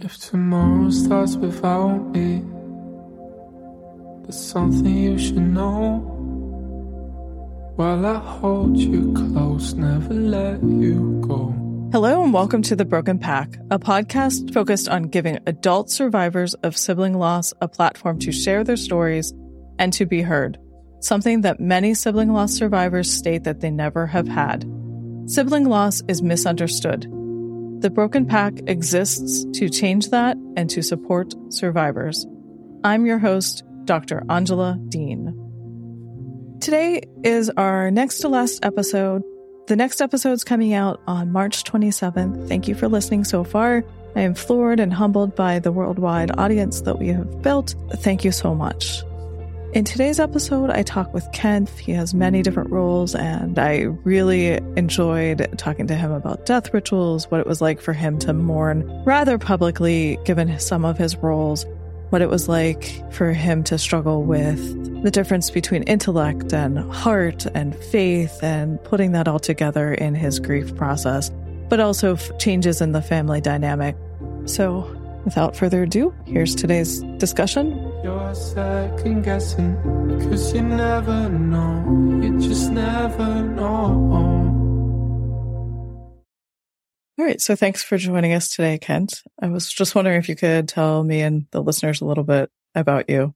If tomorrow starts without me, there's something you should know. While I hold you close, never let you go. Hello, and welcome to The Broken Pack, a podcast focused on giving adult survivors of sibling loss a platform to share their stories and to be heard, something that many sibling loss survivors state that they never have had. Sibling loss is misunderstood. The Broken Pack exists to change that and to support survivors. I'm your host, Dr. Angela Dean. Today is our next to last episode. The next episode's coming out on March 27th. Thank you for listening so far. I am floored and humbled by the worldwide audience that we have built. Thank you so much. In today's episode, I talk with Kent. He has many different roles, and I really enjoyed talking to him about death rituals, what it was like for him to mourn rather publicly, given some of his roles, what it was like for him to struggle with the difference between intellect and heart and faith, and putting that all together in his grief process, but also changes in the family dynamic. So, without further ado, here's today's discussion you're second guessing, cause you never know, you just never know. All right, so thanks for joining us today, Kent. I was just wondering if you could tell me and the listeners a little bit about you.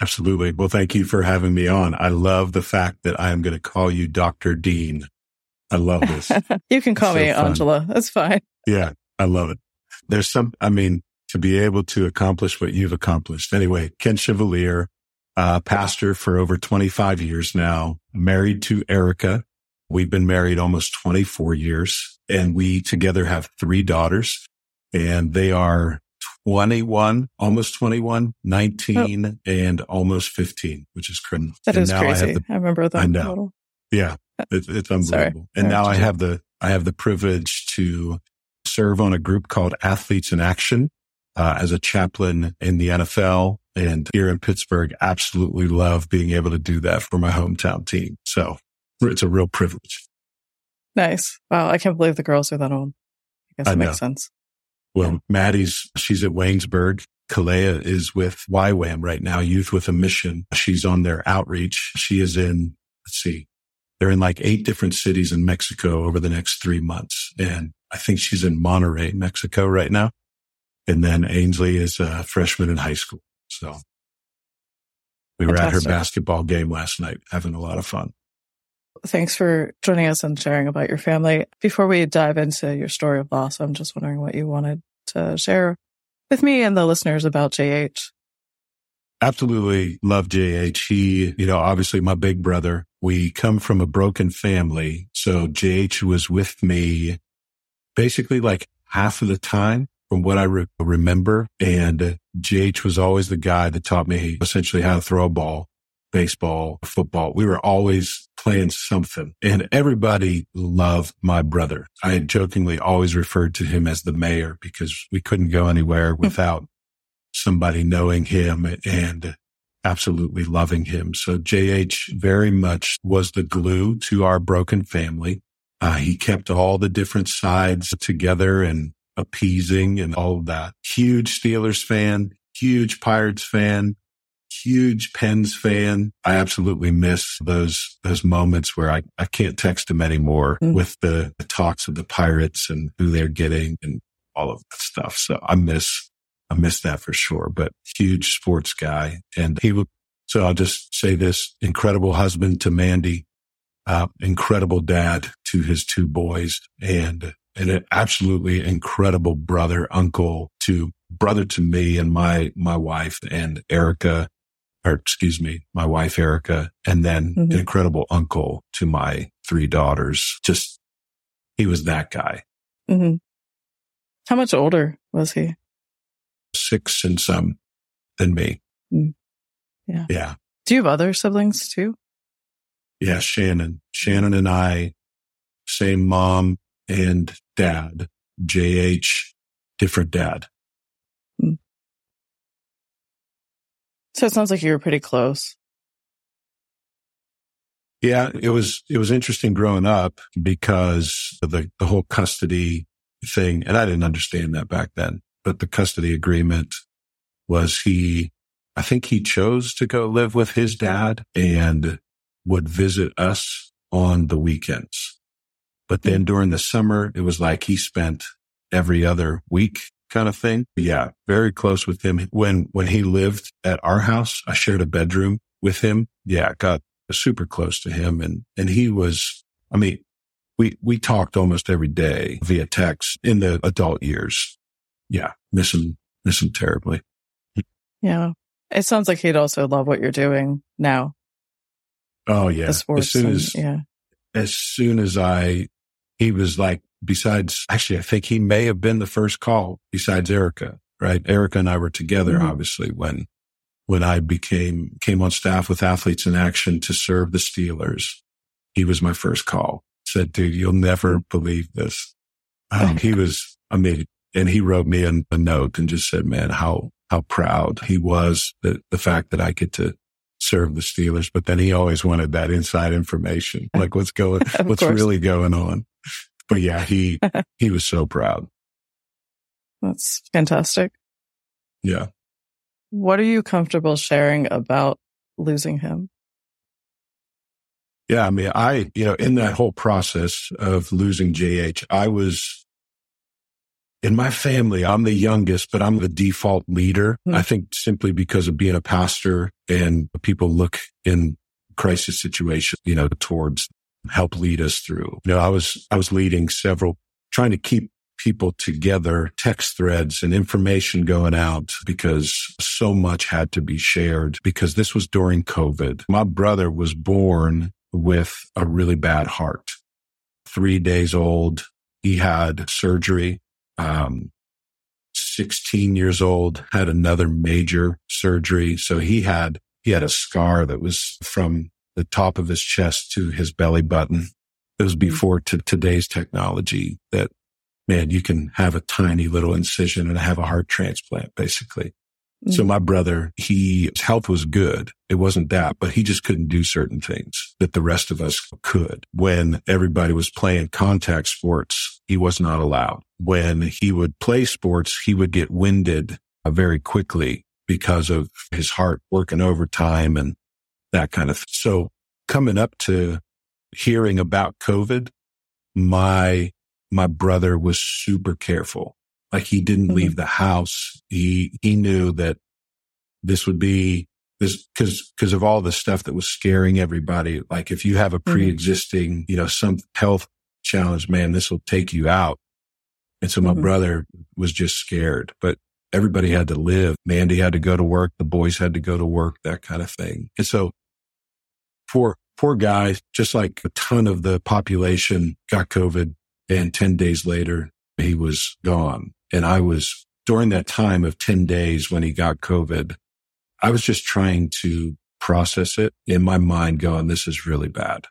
Absolutely. Well, thank you for having me on. I love the fact that I am going to call you Dr. Dean. I love this. you can call me Angela. That's fine. Yeah, I love it. There's some, I mean, to be able to accomplish what you've accomplished. Anyway, Kent Chevalier, uh, pastor for over 25 years now, married to Erica. We've been married almost 24 years and we together have three daughters and they are 21, almost 21, 19 oh. and almost 15, which is crazy. That and is crazy. I, the, I, remember that. I know. Yeah. It, it's unbelievable. and now I have the, I have the privilege to serve on a group called Athletes in Action uh, as a chaplain in the NFL and here in Pittsburgh. Absolutely love being able to do that for my hometown team. So it's a real privilege. Nice. Wow. I can't believe the girls are that old. I guess it makes sense. Well, yeah. Maddie's, she's at Waynesburg. Kalea is with YWAM right now, Youth with a Mission. She's on their outreach. She is in, let's see, they're in like eight different cities in Mexico over the next three months. And I think she's in Monterrey, Mexico right now. And then Ainsley is a freshman in high school. So we were at her basketball game last night, having a lot of fun. Thanks for joining us and sharing about your family. Before we dive into your story of loss, I'm just wondering what you wanted to share with me and the listeners about JH. Absolutely love JH. He, you know, obviously my big brother. We come from a broken family. So JH was with me basically like half of the time from what I re- remember. And JH was always the guy that taught me essentially how to throw a ball, baseball, football. We were always playing something and everybody loved my brother. I jokingly always referred to him as the mayor because we couldn't go anywhere hmm. without somebody knowing him and absolutely loving him. So JH very much was the glue to our broken family. Uh, he kept all the different sides together and appeasing and all of that. Huge Steelers fan, huge Pirates fan, huge Pens fan. I absolutely miss those, those moments where I, I can't text him anymore mm. with the, the talks of the Pirates and who they're getting and all of that stuff. So I miss, I miss that for sure, but huge sports guy. And he would, so I'll just say this incredible husband to Mandy, uh, incredible dad to his two boys and and an absolutely incredible brother, uncle to brother to me and my, my wife and Erica, or excuse me, my wife, Erica, and then mm-hmm. an incredible uncle to my three daughters. Just, he was that guy. Mm-hmm. How much older was he? Six and some than me. Mm. Yeah. Yeah. Do you have other siblings too? Yeah. Shannon, Shannon and I, same mom, and dad, JH, different dad. Hmm. So it sounds like you were pretty close. Yeah, it was, it was interesting growing up because of the, the whole custody thing. And I didn't understand that back then, but the custody agreement was he, I think he chose to go live with his dad and would visit us on the weekends. But then during the summer, it was like he spent every other week kind of thing. Yeah, very close with him. When, when he lived at our house, I shared a bedroom with him. Yeah, got super close to him. And, and he was, I mean, we, we talked almost every day via text in the adult years. Yeah. Miss him, miss him terribly. Yeah. It sounds like he'd also love what you're doing now. Oh yeah. As soon and, as, yeah. as soon as I, he was like, besides, actually, I think he may have been the first call besides Erica, right? Erica and I were together, mm-hmm. obviously, when, when I became, came on staff with athletes in action to serve the Steelers. He was my first call. Said, dude, you'll never believe this. Um, he was, I mean, and he wrote me a, a note and just said, man, how, how proud he was that the fact that I get to serve the Steelers. But then he always wanted that inside information, like what's going, what's course. really going on. But yeah, he, he was so proud. That's fantastic. Yeah. What are you comfortable sharing about losing him? Yeah. I mean, I, you know, in that whole process of losing JH, I was in my family, I'm the youngest, but I'm the default leader. Mm-hmm. I think simply because of being a pastor and people look in crisis situations, you know, towards help lead us through. You know, I was, I was leading several, trying to keep people together, text threads and information going out because so much had to be shared because this was during COVID. My brother was born with a really bad heart, three days old. He had surgery. Um, 16 years old, had another major surgery. So he had, he had a scar that was from the top of his chest to his belly button. It was mm-hmm. before to today's technology that man, you can have a tiny little incision and have a heart transplant basically. Mm-hmm. So my brother, he, his health was good. It wasn't that, but he just couldn't do certain things that the rest of us could. When everybody was playing contact sports, he was not allowed. When he would play sports, he would get winded uh, very quickly because of his heart working overtime and that kind of. So coming up to hearing about COVID, my, my brother was super careful. Like he didn't mm-hmm. leave the house. He, he knew that this would be this cause, cause of all the stuff that was scaring everybody. Like if you have a mm-hmm. pre-existing, you know, some health challenge, man, this will take you out. And so my mm-hmm. brother was just scared, but everybody had to live. Mandy had to go to work. The boys had to go to work, that kind of thing. And so poor, poor guy, just like a ton of the population got COVID and 10 days later he was gone. And I was during that time of 10 days when he got COVID, I was just trying to process it in my mind going, this is really bad.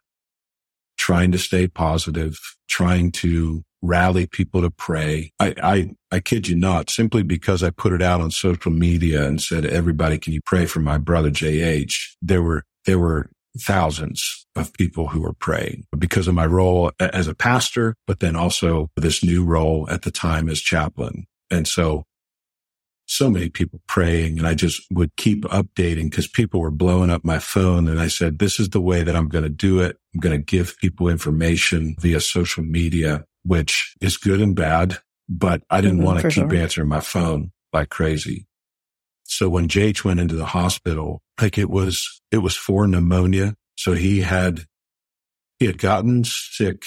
Trying to stay positive, trying to rally people to pray. I, I, I kid you not, simply because I put it out on social media and said, everybody, can you pray for my brother JH? There were, there were thousands of people who were praying because of my role as a pastor, but then also this new role at the time as chaplain. And so, so many people praying and I just would keep updating because people were blowing up my phone. And I said, this is the way that I'm going to do it. I'm going to give people information via social media, which is good and bad, but I didn't mm-hmm, want to keep sure. answering my phone like crazy. So when JH went into the hospital, like it was, it was for pneumonia. So he had, he had gotten sick.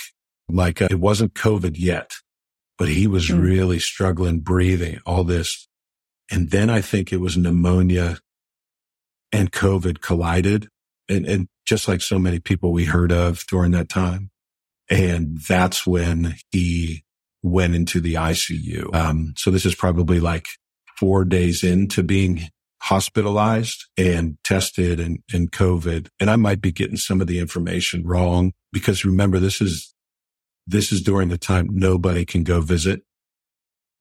Like uh, it wasn't COVID yet, but he was mm. really struggling breathing all this. And then I think it was pneumonia and COVID collided and, and just like so many people we heard of during that time. And that's when he went into the ICU. Um, so this is probably like four days into being hospitalized and tested and, and COVID. And I might be getting some of the information wrong because remember, this is, this is during the time nobody can go visit.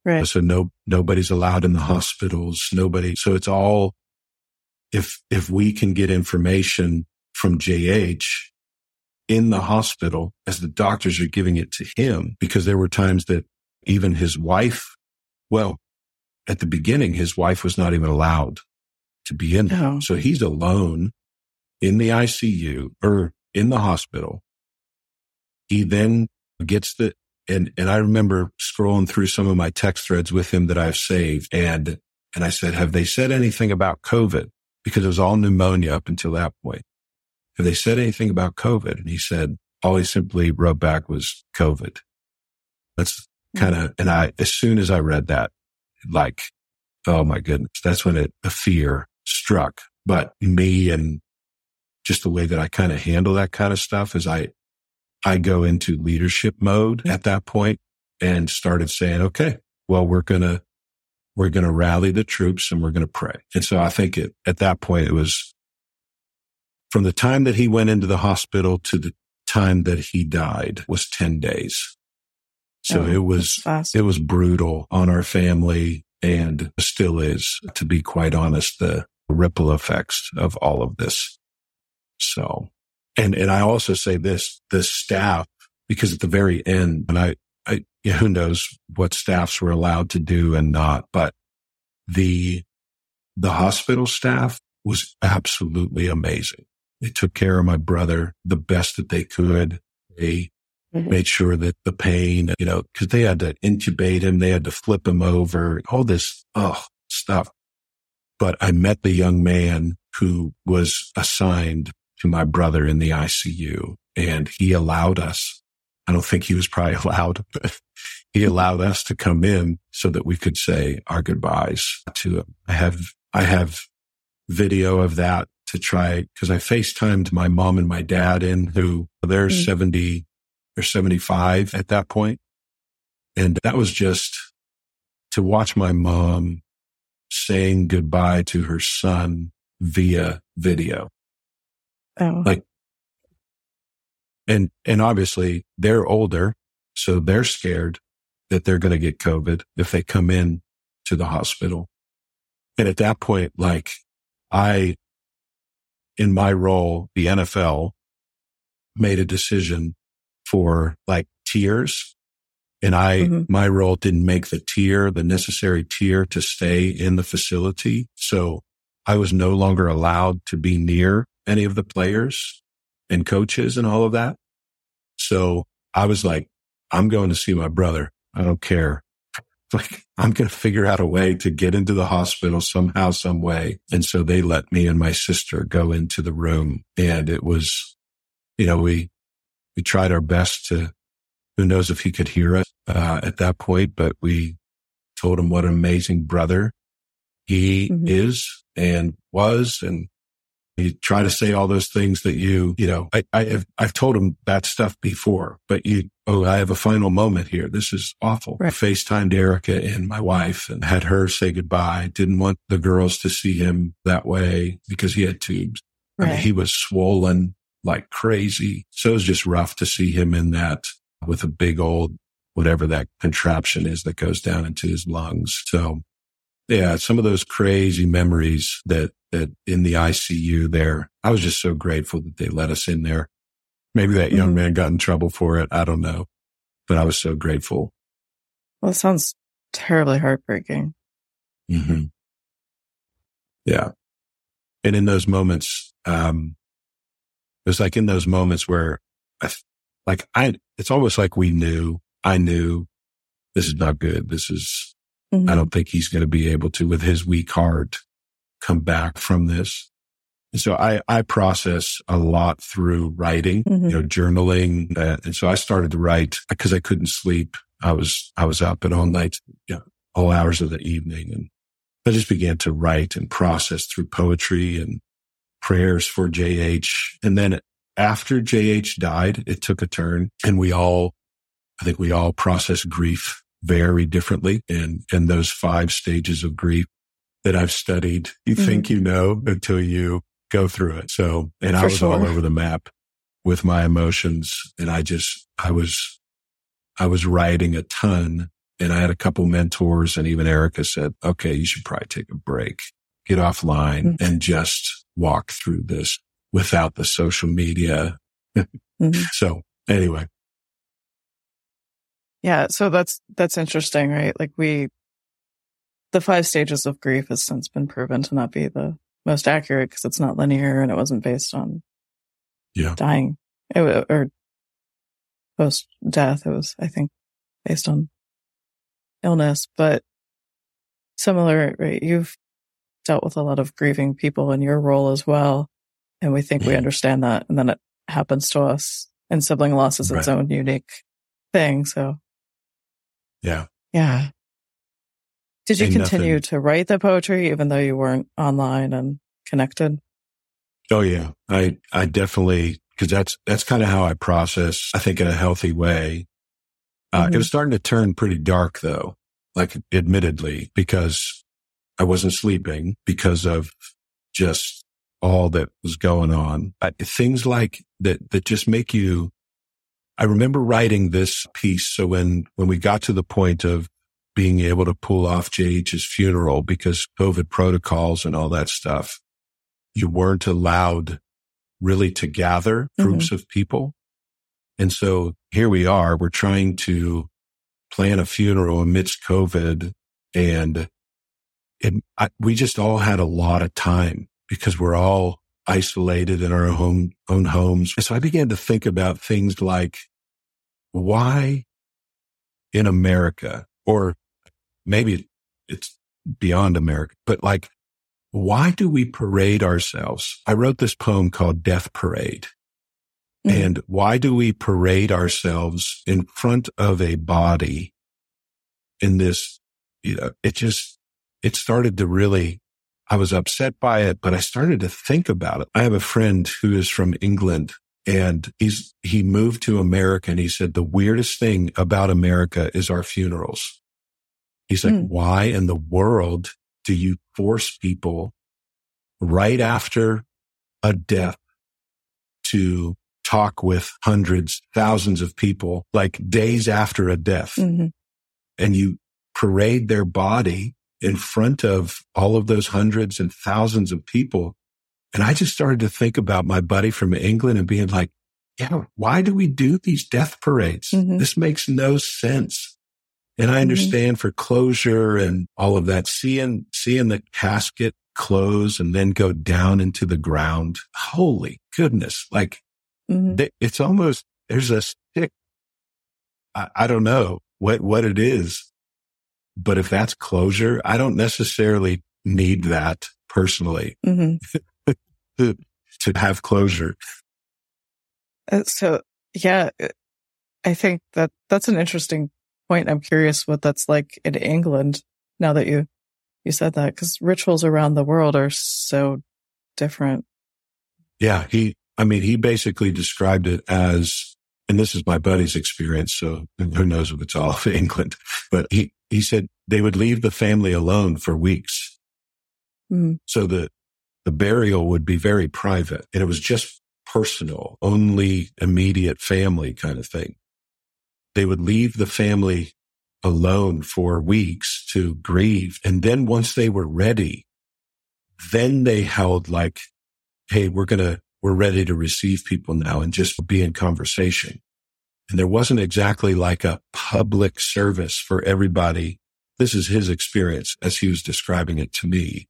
Right. So no, nobody's allowed in the hospitals. Nobody. So it's all, if, if we can get information from JH in the hospital as the doctors are giving it to him, because there were times that even his wife, well, at the beginning, his wife was not even allowed to be in there. Oh. So he's alone in the ICU or er, in the hospital. He then gets the, and, and I remember scrolling through some of my text threads with him that I've saved. And, and I said, have they said anything about COVID? Because it was all pneumonia up until that point. Have they said anything about COVID? And he said, all he simply wrote back was COVID. That's hmm. kind of, and I, as soon as I read that, like, oh my goodness, that's when it, the fear struck. But me and just the way that I kind of handle that kind of stuff is I, I go into leadership mode at that point and started saying, okay, well, we're going to, we're going to rally the troops and we're going to pray. And so I think it, at that point, it was from the time that he went into the hospital to the time that he died was 10 days. So Oh, it was, it was brutal on our family and still is, to be quite honest, the ripple effects of all of this. So, and, and I also say this, the staff, because at the very end, and I, I, yeah, who knows what staffs were allowed to do and not, but the, the hospital staff was absolutely amazing. They took care of my brother the best that they could. They Mhm. made sure that the pain, you know, cause they had to intubate him. They had to flip him over, all this, oh, stuff. But I met the young man who was assigned to my brother in the ICU and he allowed us. I don't think he was probably allowed, but he allowed us to come in so that we could say our goodbyes to him. I have, I have video of that to try because I FaceTimed my mom and my dad in who they're Mm. 70 or 75 at that point. And that was just to watch my mom saying goodbye to her son via video. Oh, Like, and, and obviously they're older. So they're scared that they're going to get COVID if they come in to the hospital. And at that point, like I, in my role, the NFL made a decision for like tiers. And I, Mhm. my role didn't make the tier, the necessary tier to stay in the facility. So I was no longer allowed to be near any of the players and coaches and all of that. So I was like, I'm going to see my brother. I don't care. Like I'm going to figure out a way to get into the hospital somehow, some way. And so they let me and my sister go into the room and it was, you know, we, we tried our best to, who knows if he could hear us, uh, at that point, but we told him what an amazing brother he Mhm. is and was. And you try to say all those things that you, you know, I, I have, I've told him that stuff before, but you, oh, I have a final moment here. This is awful. Right. FaceTimed Erica and my wife and had her say goodbye. Didn't want the girls to see him that way because he had tubes. I mean, right. he was swollen like crazy. So it was just rough to see him in that with a big old, whatever that contraption is that goes down into his lungs. So yeah, some of those crazy memories that, that in the ICU there, I was just so grateful that they let us in there. Maybe that young Mhm. man got in trouble for it. I don't know, but I was so grateful. well, it sounds terribly heartbreaking. hmm Yeah. And in those moments, um, it was like in those moments where I, like I, it's almost like we knew, I knew this is not good. This is, Mhm. I don't think he's going to be able to, with his weak heart, come back from this. And so I, I process a lot through writing, Mhm. you know, journaling. Uh, and so I started to write because I couldn't sleep. I was, I was up at all night, you know, all hours of the evening. And I just began to write and process through poetry and prayers for JH. And then after JH died, it took a turn and we all, I think we all process grief very differently in, and those five stages of grief that I've studied, you Mhm. think you know until you go through it. So, and I For was all over the map with my emotions and I just, I was, I was writing a ton and I had a couple mentors and even Erica said, okay, you should probably take a break, get offline Mm. and just walk through this without the social media. Mhm. So anyway, Yeah. So that's, that's interesting, right? Like we, the five stages of grief has since been proven to not be the most accurate because it's not linear and it wasn't based on Yeah. dying it, or post death. It was, I think, based on illness, but similar, right? You've dealt with a lot of grieving people in your role as well. And we think we Mhm. understand that. And then it happens to us and sibling loss is its Right. own unique thing. So Yeah. yeah. Did you Ain't continue nothing- to write the poetry even though you weren't online and connected? Oh yeah. I, I definitely, cause that's, that's kind of how I process, I think in a healthy way. Uh, Mhm. it was starting to turn pretty dark though, like admittedly, because I wasn't sleeping because of just all that was going on. I, things like that, that just make you, I remember writing this piece. So when, when we got to the point of being able to pull off JH's funeral because COVID protocols and all that stuff, you weren't allowed really to gather mm-hmm. groups of people. And so here we are, we're trying to plan a funeral amidst COVID and it, I, we just all had a lot of time because we're all isolated in our own, own homes. And so I began to think about things like why in America or maybe it's beyond America, but like, why do we parade ourselves? I wrote this poem called Death Parade. Mhm. And why do we parade ourselves in front of a body in this, you know, it just, it started to really, I was upset by it, but I started to think about it. I have a friend who is from England and he's, he moved to America and he said the weirdest thing about America is our funerals. He's like, Hmm. why in the world do you force people right after a death to talk with hundreds, thousands of people, like days after a death, Mhm. and you parade their body in front of all of those hundreds and thousands of people. And I just started to think about my buddy from England and being like, yeah, why do we do these death parades? Mhm. This makes no sense. And I Mhm. understand for closure and all of that, seeing, seeing the casket close and then go down into the ground. Holy goodness. Like Mhm. th- it's almost, there's a stick. I, I don't know what, what it is, but if that's closure, I don't necessarily need that personally Mhm. to, to have closure. Uh, So yeah, uh, I think that that's an interesting point. I'm curious what that's like in England now that you, you said that because rituals around the world are so different. Yeah. He, I mean, he basically described it as, and this is my buddy's experience. So who knows if it's all of England, but he, he said they would leave the family alone for weeks. Mm. So the, the burial would be very private and it was just personal, only immediate family kind of thing. They would leave the family alone for weeks to grieve. And then once they were ready, then they held like, Hey, we're going to, we're ready to receive people now and just be in conversation. And there wasn't exactly like a public service for everybody. This is his experience as he was describing it to me.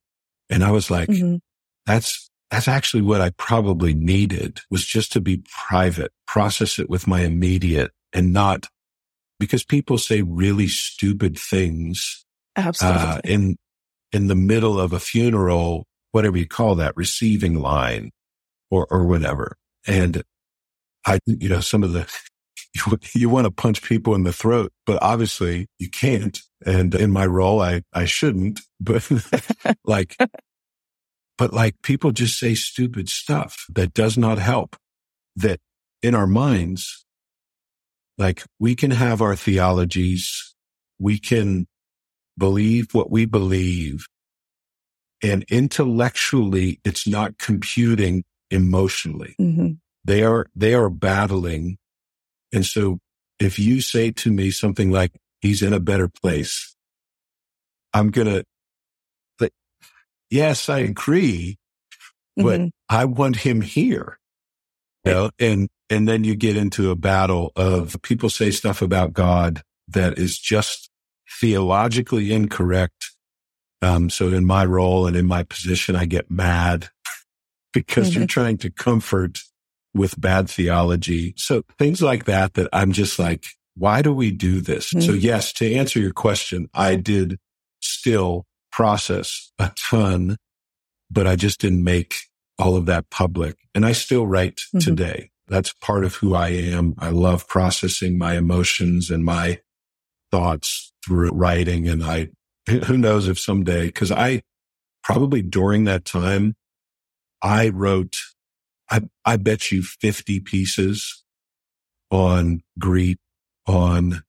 And I was like, Mhm. that's, that's actually what I probably needed was just to be private, process it with my immediate and not because people say really stupid things, Absolutely. uh, in, in the middle of a funeral, whatever you call that receiving line or, or whatever. And I, you know, some of the, you, you want to punch people in the throat, but obviously you can't. And in my role, I, I shouldn't, but like, but like people just say stupid stuff that does not help that in our minds, like we can have our theologies. We can believe what we believe and intellectually it's not computing emotionally. Mhm. They are, they are battling. And so if you say to me something like, he's in a better place, I'm going to, like, yes, I agree, but Mhm. I want him here. You know, and, and then you get into a battle of people say stuff about God that is just theologically incorrect Um, so in my role and in my position, I get mad because mm-hmm. you're trying to comfort with bad theology. So things like that, that I'm just like, why do we do this? Mm-hmm. So yes, to answer your question, I did still process a ton, but I just didn't make all of that public. And I still write mm-hmm. today. That's part of who I am. I love processing my emotions and my thoughts through writing. And I, who knows if someday, cause I probably during that time, I wrote, I, I bet you 50 pieces on grief, on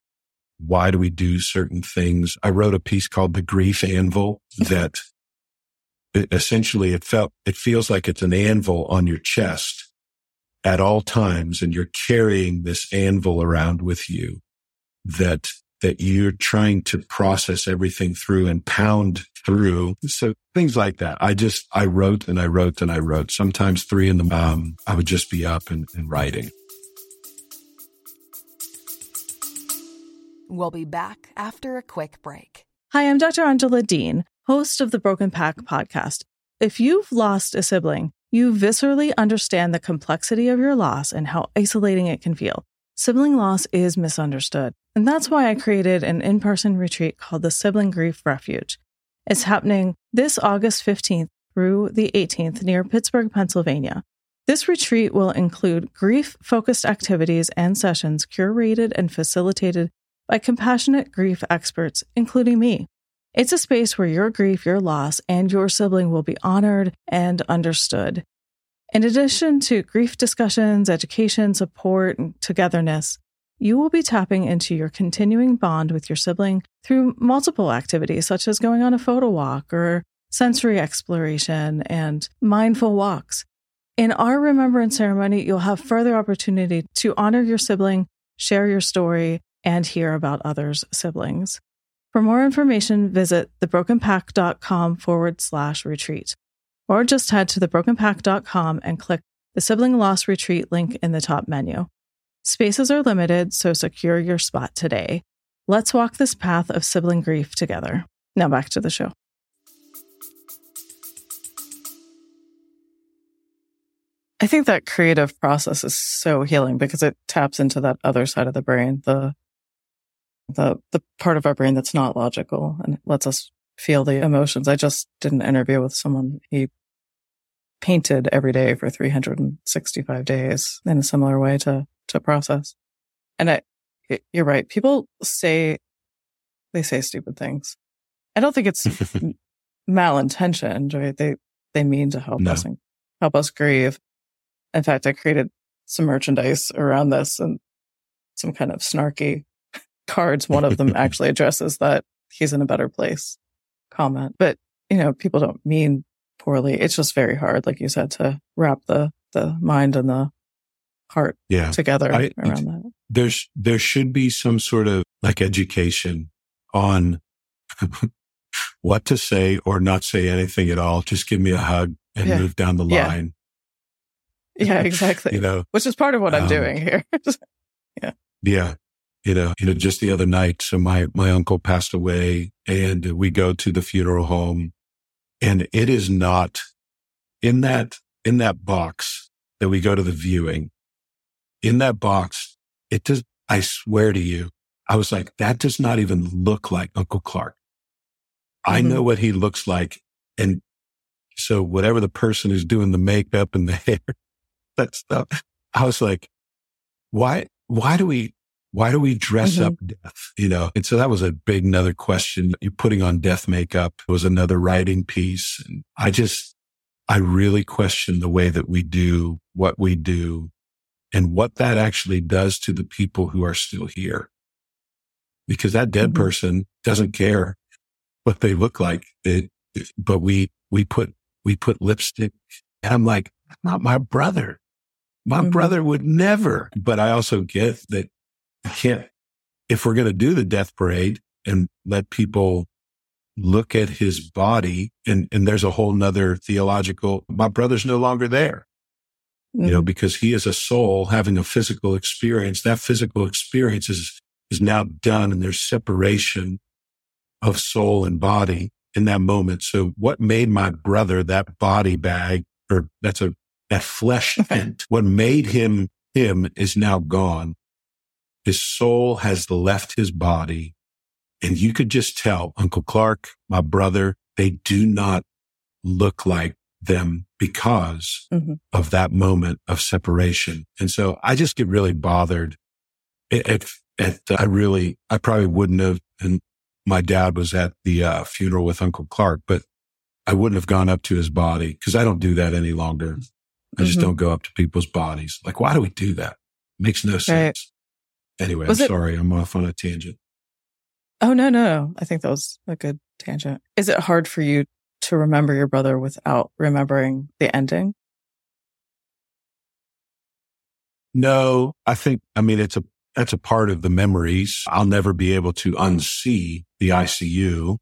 why do we do certain things? I wrote a piece called the grief anvil that essentially it felt, it feels like it's an anvil on your chest at all times. And you're carrying this anvil around with you that, that you're trying to process everything through and pound through. So things like that. I just, I wrote and I wrote and I wrote. Sometimes three in the, um, I would just be up and, and writing. We'll be back after a quick break. Hi, I'm Dr. Angela Dean, host of the Broken Pack podcast. If you've lost a sibling, you viscerally understand the complexity of your loss and how isolating it can feel. Sibling loss is misunderstood. And that's why I created an in person retreat called the Sibling Grief Refuge. It's happening this August 15th through the 18th near Pittsburgh, Pennsylvania. This retreat will include grief focused activities and sessions curated and facilitated by compassionate grief experts, including me. It's a space where your grief, your loss, and your sibling will be honored and understood. In addition to grief discussions, education, support, and togetherness, you will be tapping into your continuing bond with your sibling through multiple activities, such as going on a photo walk or sensory exploration and mindful walks. In our remembrance ceremony, you'll have further opportunity to honor your sibling, share your story, and hear about others' siblings. For more information, visit thebrokenpack.com forward slash retreat, or just head to thebrokenpack.com and click the Sibling Loss Retreat link in the top menu. Spaces are limited, so secure your spot today. Let's walk this path of sibling grief together. Now back to the show. I think that creative process is so healing because it taps into that other side of the brain, the the the part of our brain that's not logical and lets us feel the emotions. I just did an interview with someone. He painted every day for 365 days in a similar way to to process. And I, you're right. People say they say stupid things. I don't think it's malintentioned, right? They they mean to help no. us and help us grieve. In fact, I created some merchandise around this and some kind of snarky cards, one of them actually addresses that he's in a better place comment. But, you know, people don't mean poorly. It's just very hard, like you said, to wrap the, the mind and the heart yeah. together I, around that. There's, there should be some sort of like education on what to say or not say anything at all. Just give me a hug and yeah. move down the line. Yeah, yeah exactly. you know, which is part of what I'm um, doing here. yeah. Yeah you know, you know, just the other night, so my, my uncle passed away and we go to the funeral home and it is not in that, in that box that we go to the viewing in that box. It does, I swear to you, I was like, that does not even look like Uncle Clark. Mm-hmm. I know what he looks like. And so whatever the person is doing the makeup and the hair, that stuff, I was like, why, why do we, why do we dress mm-hmm. up death? You know, and so that was a big another question. You putting on death makeup was another writing piece. And I just, I really question the way that we do what we do and what that actually does to the people who are still here. Because that dead mm-hmm. person doesn't care what they look like. It, but we, we put, we put lipstick and I'm like, not my brother. My mm-hmm. brother would never. But I also get that I can't, if we're going to do the death parade and let people look at his body and, and there's a whole nother theological, my brother's no longer there, mm-hmm. you know, mm-hmm. because he is a soul having a physical experience. That physical experience is, is now done and there's separation of soul and body. in that moment. So what made my brother that body bag or that's a, that flesh tent, what made him him is now gone. His soul has left his body. And you could just tell Uncle Clark, my brother, they do not look like them because mm-hmm. of that moment of separation. And so I just get really bothered. At, at, I really, I probably wouldn't have, and my dad was at the uh, funeral with Uncle Clark, but I wouldn't have gone up to his body because I don't do that any longer. I just mm-hmm. don't go up to people's bodies. Like, why do we do that? Makes no sense. Right. Anyway, was I'm it, sorry. I'm off on a tangent. Oh, no, no. I think that was a good tangent. Is it hard for you to remember your brother without remembering the ending? No, I think, I mean, it's a, that's a part of the memories. I'll never be able to unsee the ICU.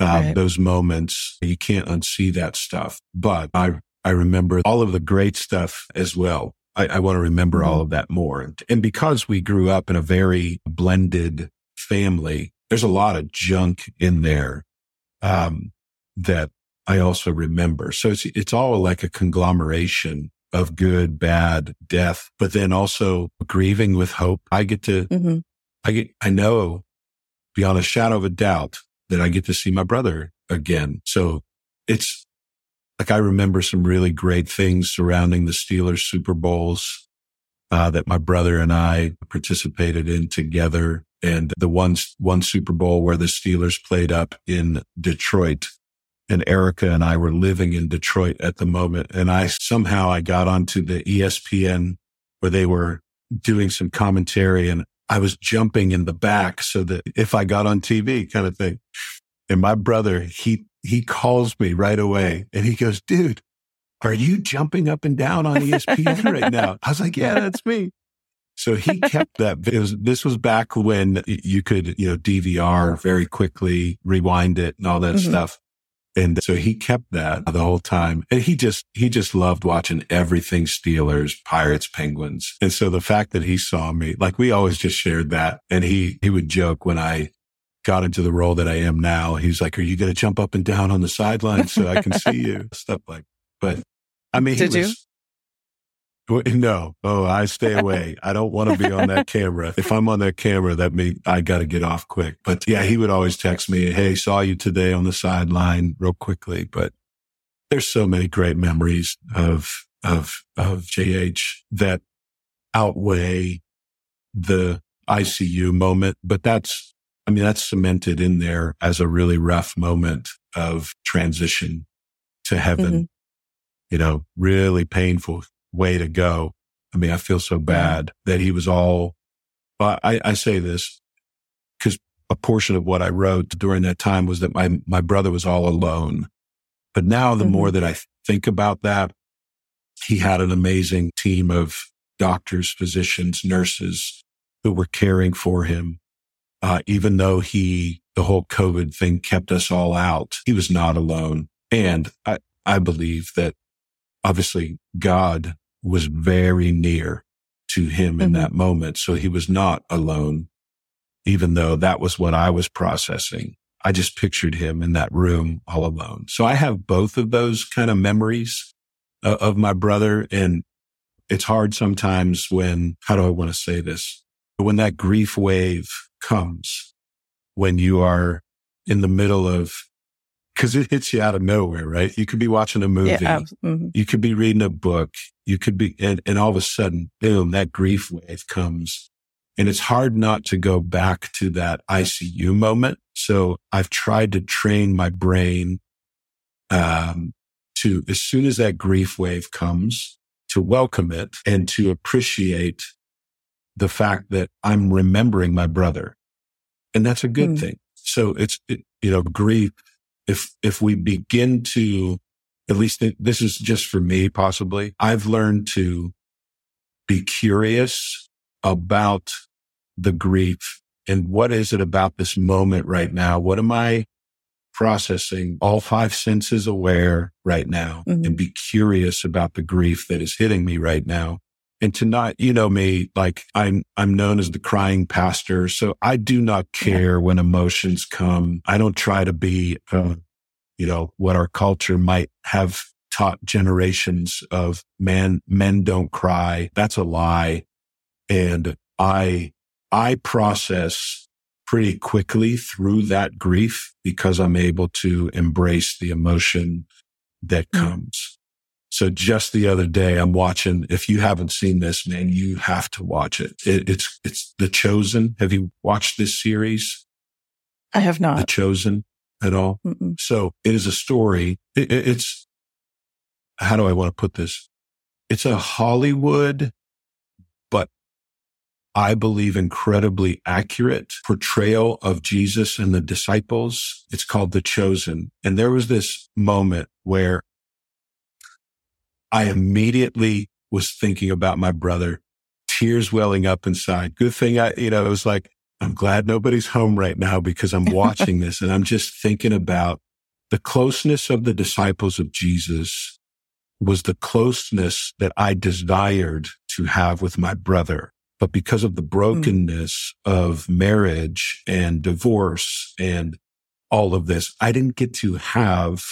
Uh, right. Those moments, you can't unsee that stuff. But I, I remember all of the great stuff as well. I, I want to remember mm-hmm. all of that more. And because we grew up in a very blended family, there's a lot of junk in there. Um, that I also remember. So it's, it's all like a conglomeration of good, bad, death, but then also grieving with hope. I get to, mm-hmm. I get, I know beyond a shadow of a doubt that I get to see my brother again. So it's like I remember some really great things surrounding the Steelers Super Bowls uh, that my brother and I participated in together. And the one, one Super Bowl where the Steelers played up in Detroit and Erica and I were living in Detroit at the moment. And I somehow I got onto the ESPN where they were doing some commentary and I was jumping in the back so that if I got on TV kind of thing. And my brother, he, he calls me right away and he goes, dude, are you jumping up and down on ESPN right now? I was like, yeah, that's me. So he kept that. Was, this was back when you could, you know, DVR very quickly, rewind it and all that mm-hmm. stuff. And so he kept that the whole time. And he just, he just loved watching everything Steelers, Pirates, Penguins. And so the fact that he saw me, like we always just shared that. And he, he would joke when I got into the role that I am now. He's like, are you going to jump up and down on the sideline so I can see you? Stuff like, but I mean, Did was, you? No. Oh, I stay away. I don't want to be on that camera. If I'm on that camera, that means I got to get off quick. But yeah, he would always text me, Hey, saw you today on the sideline real quickly. But there's so many great memories of, of, of JH that outweigh the ICU moment. But that's, I mean, that's cemented in there as a really rough moment of transition to heaven. Mm-hmm. You know, really painful way to go. I mean, I feel so bad that he was all, I, I say this because a portion of what I wrote during that time was that my, my brother was all alone. But now the mm-hmm. more that I think about that, he had an amazing team of doctors, physicians, nurses who were caring for him. Uh, even though he, the whole COVID thing kept us all out, he was not alone. And I, I believe that obviously God was very near to him in mm-hmm. that moment. So he was not alone, even though that was what I was processing. I just pictured him in that room all alone. So I have both of those kind of memories uh, of my brother. And it's hard sometimes when, how do I want to say this? When that grief wave comes, when you are in the middle of because it hits you out of nowhere, right? You could be watching a movie. Yeah, mm-hmm. You could be reading a book. You could be, and, and all of a sudden, boom, that grief wave comes. And it's hard not to go back to that ICU moment. So I've tried to train my brain, um, to as soon as that grief wave comes, to welcome it and to appreciate the fact that I'm remembering my brother. And that's a good mm. thing. So it's, it, you know, grief if, if we begin to, at least this is just for me, possibly, I've learned to be curious about the grief and what is it about this moment right now? What am I processing all five senses aware right now mm-hmm. and be curious about the grief that is hitting me right now and to not, you know me, like I'm, I'm known as the crying pastor. So I do not care when emotions come. I don't try to be, uh, you know, what our culture might have taught generations of man, men don't cry. That's a lie. And I, I process pretty quickly through that grief because I'm able to embrace the emotion that mm. comes. So just the other day, I'm watching. If you haven't seen this, man, you have to watch it. it it's it's The Chosen. Have you watched this series? I have not. The Chosen at all. Mm-mm. So it is a story. It, it's how do I want to put this? It's a Hollywood, but I believe incredibly accurate portrayal of Jesus and the disciples. It's called The Chosen. And there was this moment where I immediately was thinking about my brother, tears welling up inside. Good thing I, you know, it was like, I'm glad nobody's home right now because I'm watching this and I'm just thinking about the closeness of the disciples of Jesus was the closeness that I desired to have with my brother. But because of the brokenness mm. of marriage and divorce and all of this, I didn't get to have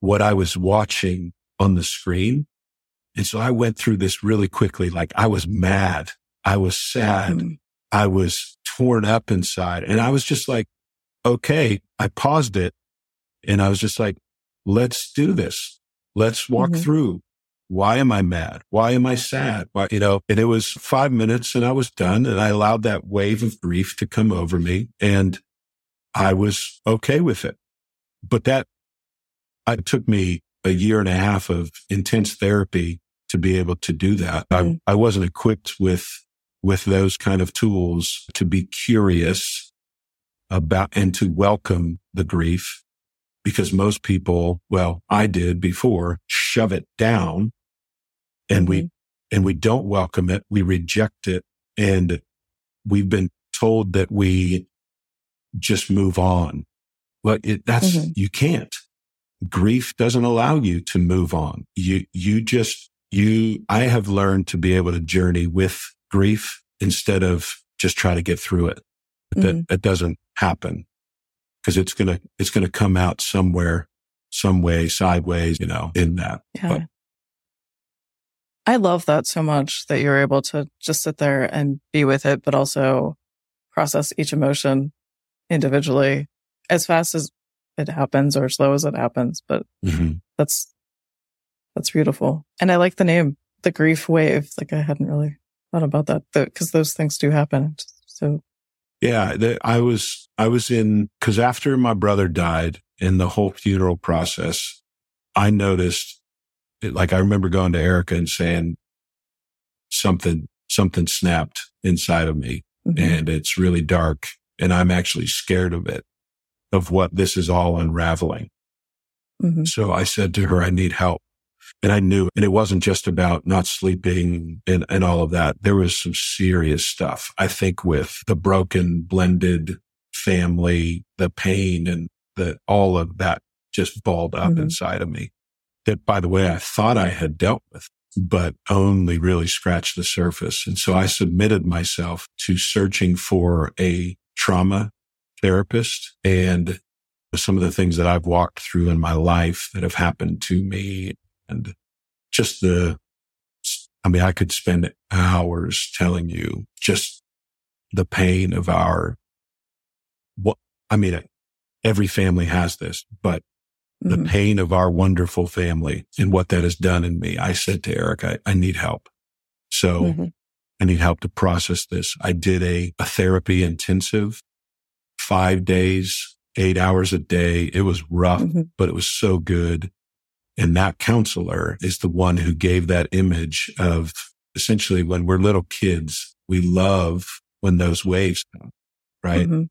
what I was watching on the screen. And so I went through this really quickly. Like I was mad. I was sad. Mm. I was torn up inside. And I was just like, okay, I paused it and I was just like, let's do this. Let's walk mm-hmm. through. Why am I mad? Why am I sad? Why, you know, and it was five minutes and I was done and I allowed that wave of grief to come over me and I was okay with it. But that, it took me a year and a half of intense therapy to be able to do that. Mm-hmm. I, I wasn't equipped with, with those kind of tools to be curious about and to welcome the grief because most people, well, I did before shove it down and mm-hmm. we, and we don't welcome it. We reject it. And we've been told that we just move on. Well, it, that's, mm-hmm. you can't. Grief doesn't allow you to move on. You, you just you, I have learned to be able to journey with grief instead of just try to get through it. Mm-hmm. That, that doesn't happen because it's going to, it's going to come out somewhere, some way, sideways, you know, in that. Yeah. But, I love that so much that you're able to just sit there and be with it, but also process each emotion individually as fast as it happens or slow as it happens. But mm-hmm. that's that's beautiful. And I like the name, the grief wave. Like I hadn't really thought about that because those things do happen. So yeah, the, I was, I was in, cause after my brother died in the whole funeral process, I noticed like I remember going to Erica and saying something, something snapped inside of me mm-hmm. and it's really dark and I'm actually scared of it, of what this is all unraveling. Mm-hmm. So I said to her, I need help. And I knew, and it wasn't just about not sleeping and, and all of that. There was some serious stuff. I think with the broken blended family, the pain and the, all of that just balled up mm-hmm. inside of me. That by the way, I thought I had dealt with, but only really scratched the surface. And so I submitted myself to searching for a trauma therapist and some of the things that I've walked through in my life that have happened to me and just the, I mean, I could spend hours telling you just the pain of our, what, I mean, every family has this, but the mm-hmm. pain of our wonderful family and what that has done in me. I said to Eric, I, I need help. So mm-hmm. I need help to process this. I did a, a therapy intensive five days, eight hours a day. It was rough, mm-hmm. but it was so good. And that counselor is the one who gave that image of essentially when we're little kids, we love when those waves come, right? Mm-hmm.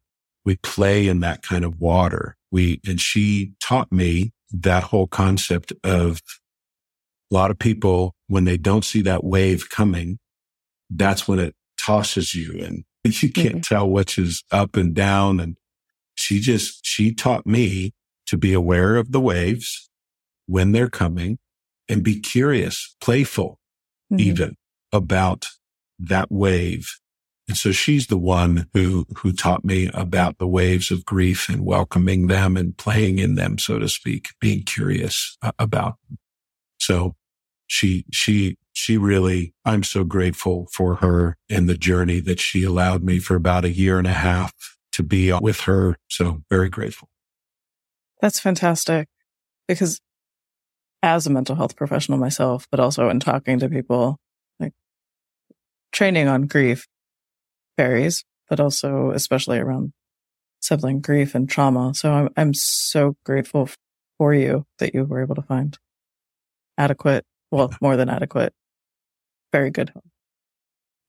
We play in that kind of water. We, and she taught me that whole concept of a lot of people, when they don't see that wave coming, that's when it tosses you and you can't mm-hmm. tell which is up and down. And she just, she taught me to be aware of the waves when they're coming and be curious, playful, mm-hmm. even about that wave. And so she's the one who, who taught me about the waves of grief and welcoming them and playing in them, so to speak, being curious uh, about. Them. So she, she, she really, I'm so grateful for her and the journey that she allowed me for about a year and a half to be with her. So very grateful. That's fantastic because as a mental health professional myself, but also in talking to people, like training on grief varies, but also especially around sibling grief and trauma. So I'm, I'm so grateful for you that you were able to find adequate, well, more than adequate, very good help.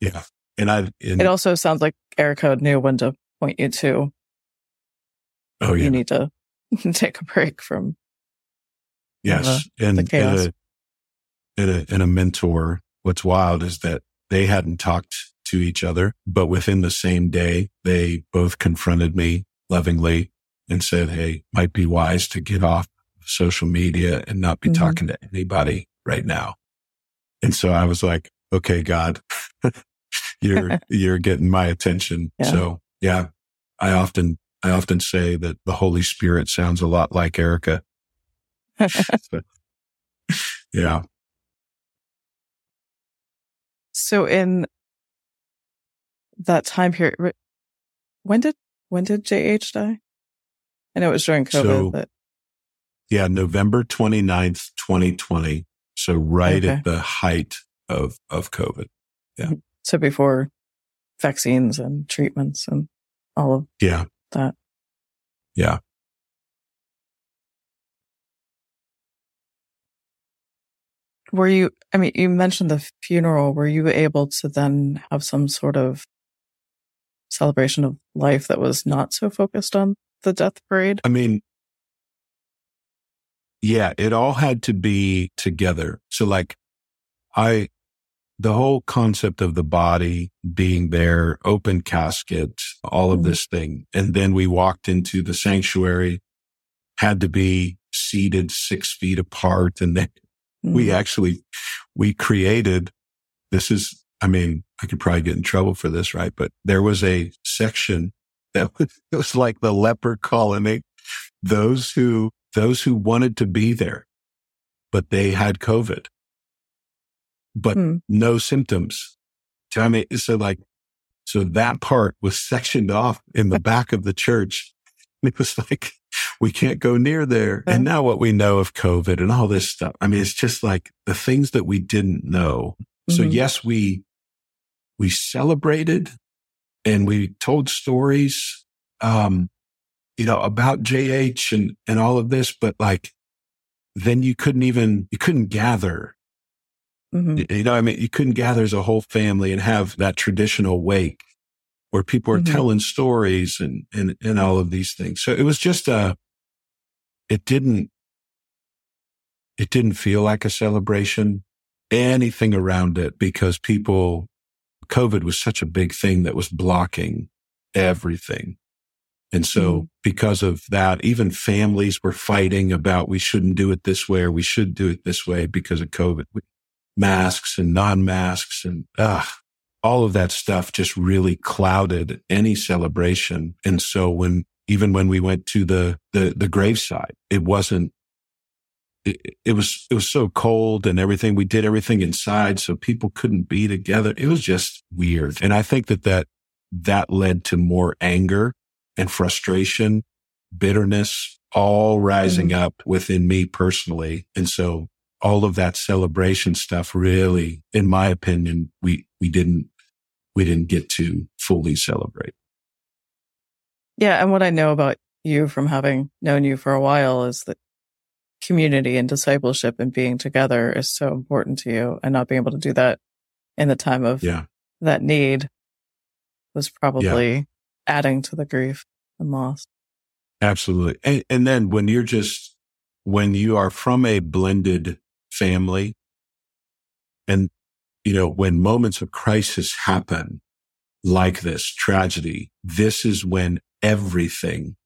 Yeah. And I, it also sounds like Erica knew when to point you to. Oh, yeah. You need to take a break from. Yes. Uh, and, and, a, and, a, and a mentor. What's wild is that they hadn't talked to each other, but within the same day, they both confronted me lovingly and said, Hey, might be wise to get off social media and not be mm-hmm. talking to anybody right now. And so I was like, okay, God, you're, you're getting my attention. Yeah. So yeah, I often, I often say that the Holy Spirit sounds a lot like Erica. Yeah. So in that time period, when did when did JH die? I know it was during COVID, so, but yeah, November 29th, 2020. So right okay. at the height of of COVID. Yeah. Mm-hmm. So before vaccines and treatments and all of yeah that. Yeah. Were you, I mean, you mentioned the funeral. Were you able to then have some sort of celebration of life that was not so focused on the death parade? I mean, yeah, it all had to be together. So like I, the whole concept of the body being there, open casket, all of mm-hmm. this thing. And then we walked into the sanctuary, had to be seated six feet apart. And then mm-hmm. we actually, we created, this is I mean, I could probably get in trouble for this, right? But there was a section that was, it was like the leper colony. Those who, those who wanted to be there, but they had COVID, but hmm. no symptoms. I mean, so like, so that part was sectioned off in the back of the church. It was like, we can't go near there. And now what we know of COVID and all this stuff. I mean, it's just like the things that we didn't know. So mm-hmm. yes, we we celebrated and we told stories, um, you know, about JH and, and all of this, but like, then you couldn't even, you couldn't gather. Mm-hmm. You know, I mean, you couldn't gather as a whole family and have that traditional wake where people are mm-hmm. telling stories and, and, and all of these things. So it was just a, it didn't, it didn't feel like a celebration, anything around it because people COVID was such a big thing that was blocking everything. And so mm-hmm. because of that, even families were fighting about we shouldn't do it this way or we should do it this way because of COVID. Masks and non-masks and uh, all of that stuff just really clouded any celebration. And so when even when we went to the the the graveside, it wasn't it, it, was it was so cold and everything. We did everything inside, so people couldn't be together. It was just weird, and I think that that that led to more anger and frustration, bitterness, all rising mm-hmm. up within me personally. And so all of that celebration stuff really, in my opinion, we we didn't we didn't get to fully celebrate. Yeah, and what I know about you from having known you for a while is that community and discipleship and being together is so important to you and not being able to do that in the time of yeah. that need was probably yeah. adding to the grief and loss. Absolutely. And, and then when you're just, when you are from a blended family and, you know, when moments of crisis happen like this tragedy, this is when everything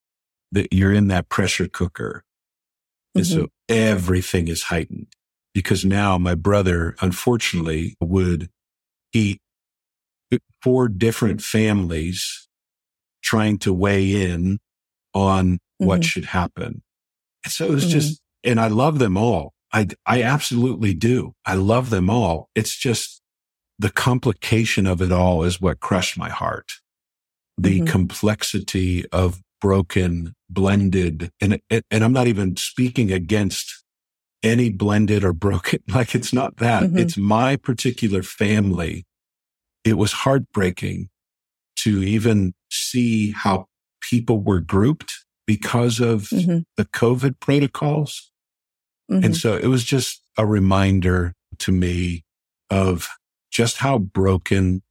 that you're in that pressure cooker and mm-hmm. so everything is heightened because now my brother, unfortunately, would he, four different families trying to weigh in on what Mhm. should happen. And so it was Mhm. just, and I love them all. I, I absolutely do. I love them all. It's just the complication of it all is what crushed my heart. The Mhm. complexity of broken, blended, and, and I'm not even speaking against any blended or broken. Like it's not that. Mhm. It's my particular family. It was heartbreaking to even see how people were grouped because of Mhm. the COVID protocols. Mhm. And so it was just a reminder to me of just how broken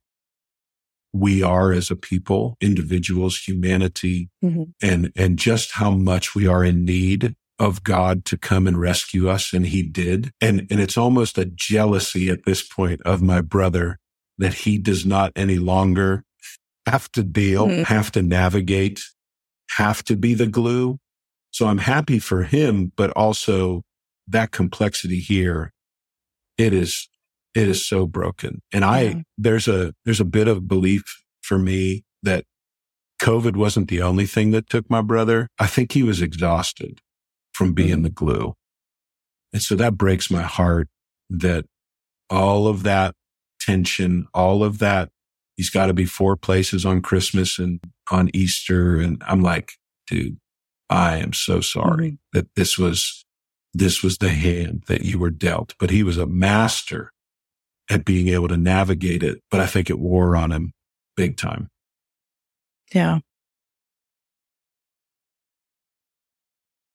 we are as a people, individuals, humanity, Mhm. and, and just how much we are in need of God to come and rescue us. And he did. And, and it's almost a jealousy at this point of my brother that he does not any longer have to deal, Mhm. have to navigate, have to be the glue. So I'm happy for him, but also that complexity here, it is, it is so broken. And I, Yeah. there's a, there's a bit of belief for me that COVID wasn't the only thing that took my brother. I think he was exhausted from being Mhm. the glue. And so that breaks my heart that all of that tension, all of that, he's got to be four places on Christmas and on Easter. And I'm like, dude, I am so sorry that this was, this was the hand that you were dealt, but he was a master at being able to navigate it. But I think it wore on him big time. Yeah.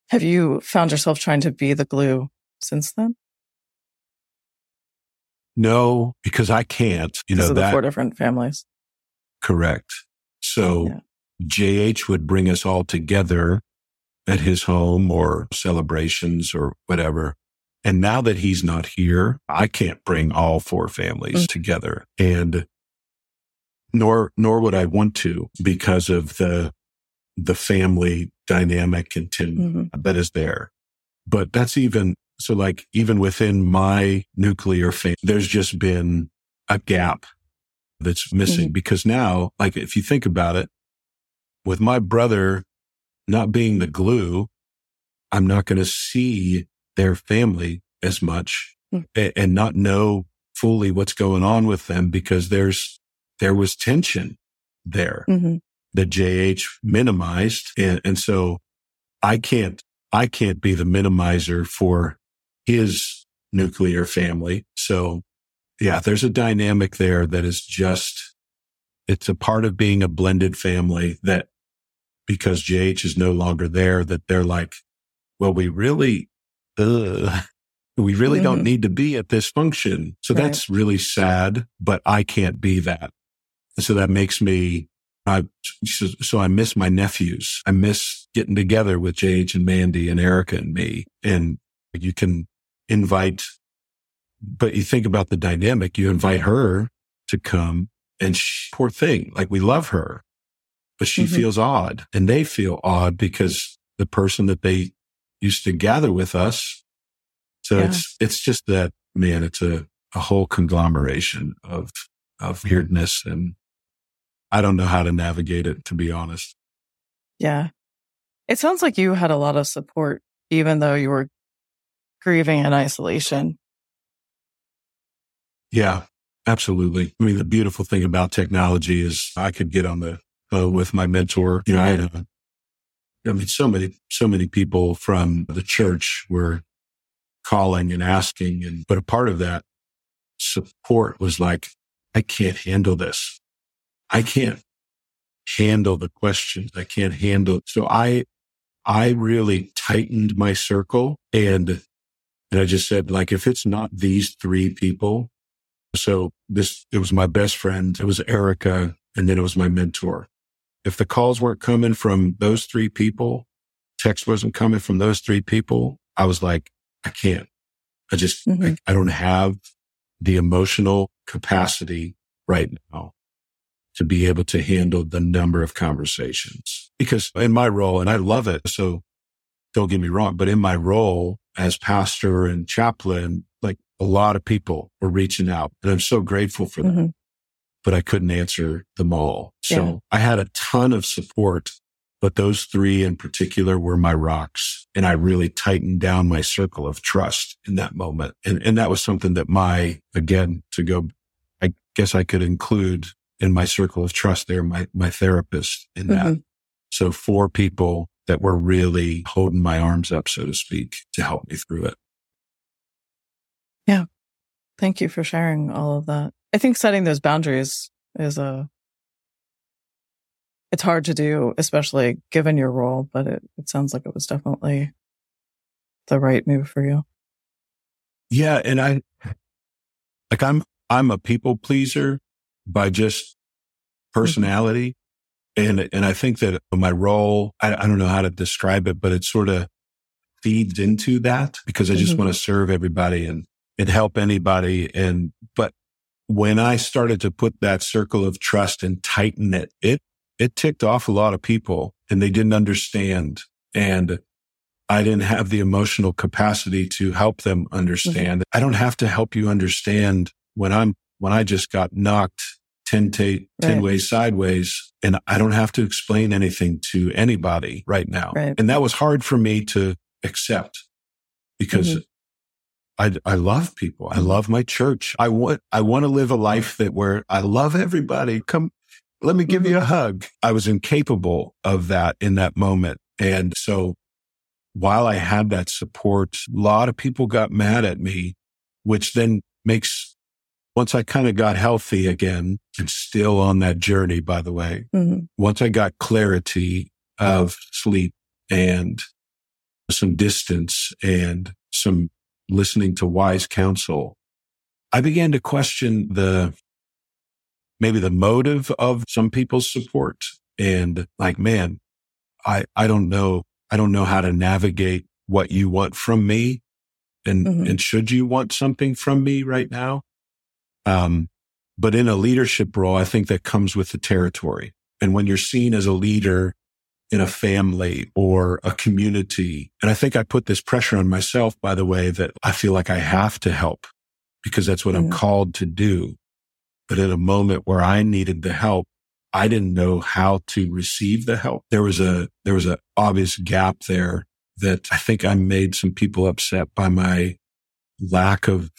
Have you found yourself trying to be the glue since then? No, because I can't, you Because know, that four different families. correct. So Yeah. JH would bring us all together at his home or celebrations or whatever. And now that he's not here, I can't bring all four families Mm. together and nor, nor would I want to because of the, the family dynamic and tin Mhm. that is there. But that's even, so like even within my nuclear family, there's just been a gap that's missing because now, like if you think about it, with my brother not being the glue, I'm not going to see their family as much Mm. and not know fully what's going on with them because there's, there was tension there Mhm. that JH minimized. And, and so I can't, I can't be the minimizer for his nuclear family. So yeah, there's a dynamic there that is just, it's a part of being a blended family that because JH is no longer there, that they're like, well, we really, we really don't Mhm. need to be at this function. So Right. that's really sad, but I can't be that. And so that makes me, I, so, so I miss my nephews. I miss getting together with JH and Mandy and Erica and me. And you can invite, but you think about the dynamic, you invite her to come and she, poor thing, like we love her, but she Mhm. feels odd and they feel odd because the person that they used to gather with us. So Yeah. it's, it's just that, man, it's a, a whole conglomeration of, of weirdness and I don't know how to navigate it, to be honest. Yeah. It sounds like you had a lot of support, even though you were grieving in isolation. Yeah, absolutely. I mean, the beautiful thing about technology is I could get on the phone with my mentor. You know, I had a, I mean, so many, so many people from the church were calling and asking. And, but a part of that support was like, I can't handle this. I can't handle the questions. I can't handle. So I, I really tightened my circle and, and I just said, like, if it's not these three people, so this, it was my best friend. It was Erica. And then it was my mentor. If the calls weren't coming from those three people, text wasn't coming from those three people, I was like, I can't. I just, Mhm. I, I don't have the emotional capacity right now to be able to handle the number of conversations because in my role, and I love it. So don't get me wrong, but in my role as pastor and chaplain, like a lot of people were reaching out and I'm so grateful for that. But I couldn't answer them all. So Yeah. I had a ton of support, but those three in particular were my rocks. And I really tightened down my circle of trust in that moment. And, and that was something that my, again, to go, I guess I could include in my circle of trust there, my, my therapist in that. Mhm. So four people that were really holding my arms up, so to speak, to help me through it. Yeah. Thank you for sharing all of that. I think setting those boundaries is a, it's hard to do, especially given your role, but it, it sounds like it was definitely the right move for you. Yeah. And I, like I'm, I'm a people pleaser by just personality. And, and I think that my role, I, I don't know how to describe it, but it sort of feeds into that because I just Mhm. want to serve everybody and, and help anybody. And, but when I started to put that circle of trust and tighten it, it, it ticked off a lot of people and they didn't understand. And I didn't have the emotional capacity to help them understand. I don't have to help you understand when I'm, when I just got knocked 10, ta- 10 Right. ways sideways and I don't have to explain anything to anybody right now. Right. And that was hard for me to accept because Mhm. I, I love people. I love my church. I want, I want to live a life that where I love everybody. Come, let me give you a hug. I was incapable of that in that moment. And so while I had that support, a lot of people got mad at me, which then makes, once I kind of got healthy again, I'm still on that journey, by the way. Mhm. Once I got clarity of sleep and some distance and some listening to wise counsel, I began to question the, maybe the motive of some people's support and like, man, I, I don't know. I don't know how to navigate what you want from me. And, Mhm. and should you want something from me right now? Um, but in a leadership role, I think that comes with the territory. And when you're seen as a leader in a family or a community, and I think I put this pressure on myself, by the way, that I feel like I have to help because that's what I'm Mhm. called to do. But at a moment where I needed the help, I didn't know how to receive the help. There was a, there was an obvious gap there that I think I made some people upset by my lack of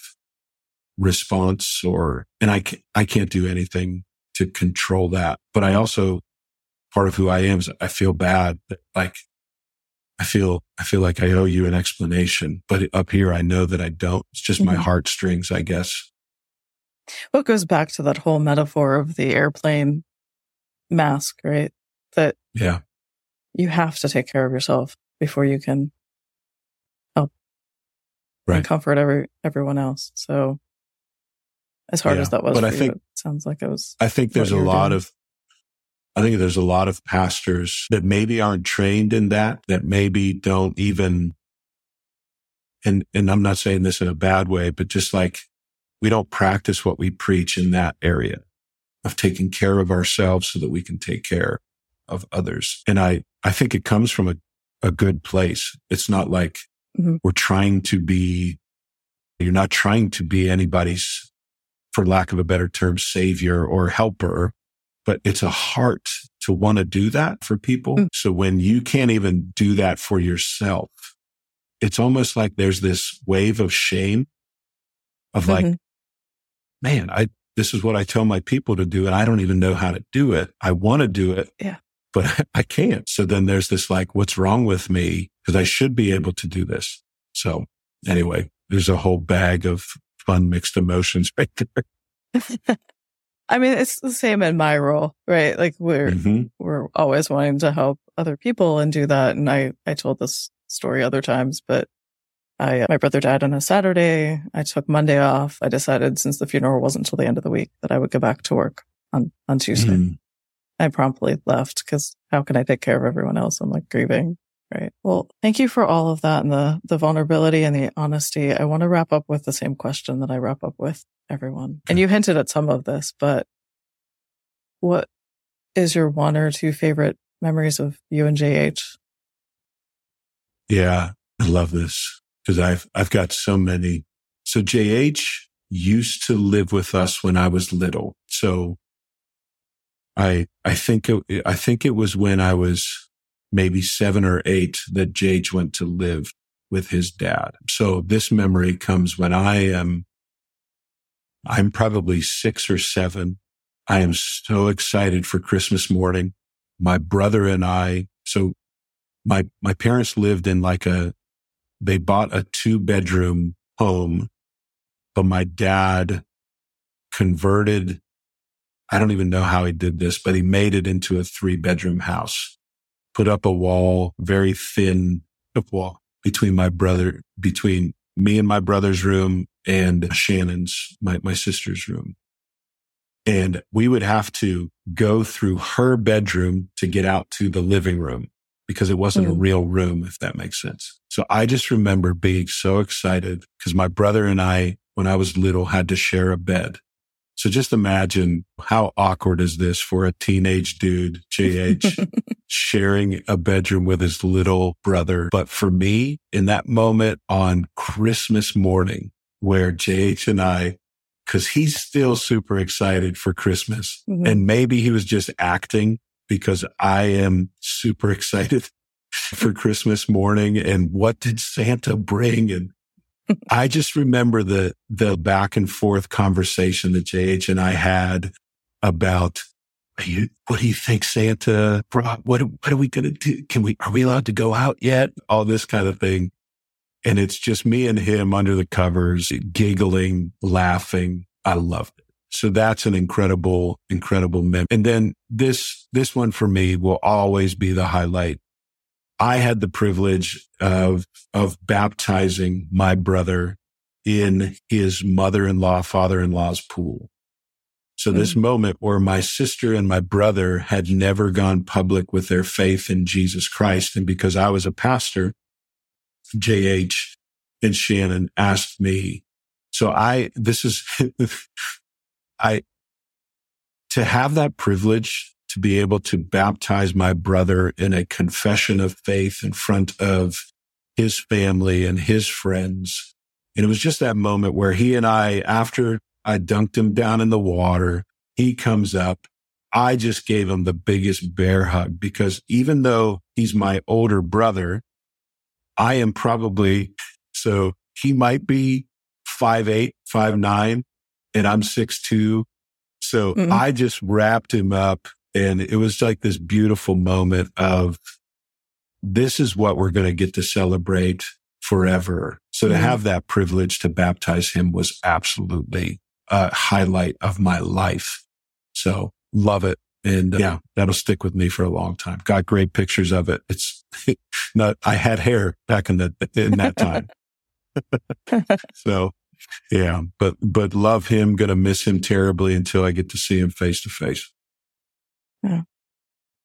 response or, and I I can't do anything to control that. But I also, part of who I am is I feel bad like, I feel, I feel like I owe you an explanation, but up here, I know that I don't. It's just my Mhm. heartstrings, I guess. Well, it goes back to that whole metaphor of the airplane mask, right? That Yeah. you have to take care of yourself before you can help Right. and comfort every everyone else. So as hard Yeah. as that was, But I you, think- it sounds like it was. I think there's a lot doing. of, I think there's a lot of pastors that maybe aren't trained in that, that maybe don't even, and, and I'm not saying this in a bad way, but just like we don't practice what we preach in that area of taking care of ourselves so that we can take care of others. And I, I think it comes from a, a good place. It's not like Mhm. we're trying to be, you're not trying to be anybody's, for lack of a better term, savior or helper, but it's a heart to want to do that for people. Mm. So when you can't even do that for yourself, it's almost like there's this wave of shame of like, Mhm. man, I, this is what I tell my people to do and I don't even know how to do it. I want to do it. Yeah. But I can't. So then there's this like, what's wrong with me? Cause I should be able to do this. So anyway, there's a whole bag of fun mixed emotions right there. I mean, it's the same in my role, right? Like we're Mhm. we're always wanting to help other people and do that. And I I told this story other times, but I my brother died on a Saturday. I took Monday off. I decided since the funeral wasn't until the end of the week that I would go back to work on on Tuesday. Mhm. I promptly left because how can I take care of everyone else? I'm like grieving. Right. Well, thank you for all of that and the, the vulnerability and the honesty. I want to wrap up with the same question that I wrap up with everyone. And you hinted at some of this, but what is your one or two favorite memories of you and JH? Yeah. I love this because I've, I've got so many So JH used to live with us when I was little. So I, I think, it, I think it was when I was maybe seven or eight that JH went to live with his dad. So this memory comes when I am, I'm probably six or seven. I am so excited for Christmas morning. My brother and I, so my, my parents lived in like a, they bought a two bedroom home, but my dad converted. I don't even know how he did this, but he made it into a three bedroom house, put up a wall, very thin wall between my brother, between me and my brother's room and Shannon's, my, my sister's room. And we would have to go through her bedroom to get out to the living room because it wasn't mm. a real room, if that makes sense. So I just remember being so excited because my brother and I, when I was little, had to share a bed. So just imagine how awkward is this for a teenage dude, JH, sharing a bedroom with his little brother. But for me, in that moment on Christmas morning, where JH and I because he's still super excited for Christmas. Mm-hmm. And maybe he was just acting because I am super excited for Christmas morning. And what did Santa bring? And I just remember the, the back and forth conversation that JH and I had about what do you think Santa brought? What, what are we going to do? Can we, are we allowed to go out yet? All this kind of thing. And it's just me and him under the covers, giggling, laughing. I loved it. So that's an incredible, incredible mem. And then this, this one for me will always be the highlight. I had the privilege of, of baptizing my brother in his mother-in-law, father-in-law's pool. So mm-hmm. this moment where my sister and my brother had never gone public with their faith in Jesus Christ. And because I was a pastor, JH and Shannon asked me. So I, this is I, to have that privilege to be able to baptize my brother in a confession of faith in front of his family and his friends. And it was just that moment where he and I, after I dunked him down in the water, he comes up. I just gave him the biggest bear hug because even though he's my older brother, I am probably, so he might be five, eight, five, nine and I'm six two. So mm-hmm. I just wrapped him up and it was like this beautiful moment of this is what we're going to get to celebrate forever. So mm-hmm. to have that privilege to baptize him was absolutely a highlight of my life. So love it. And uh, yeah, that'll stick with me for a long time. Got great pictures of it. It's not, I had hair back in the, in that time. so yeah, but but love him. Going to miss him terribly until I get to see him face to face. Yeah.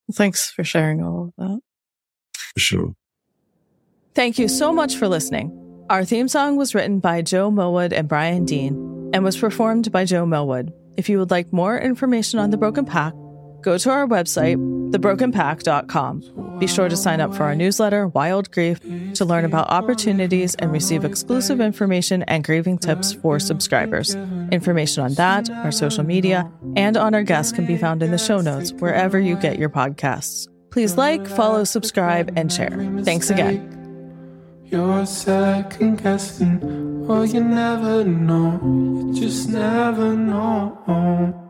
Well, thanks for sharing all of that. For sure. Thank you so much for listening. Our theme song was written by Joe Mylward and Brian Dean and was performed by Joe Mylward. If you would like more information on the Broken Pack, go to our website, thebrokenpack.com. Be sure to sign up for our newsletter, Wild Grief, to learn about opportunities and receive exclusive information and grieving tips for subscribers. Information on that, our social media, and on our guests can be found in the show notes wherever you get your podcasts. Please like, follow, subscribe, and share. Thanks again. You're second guessing, you never know, you just never know.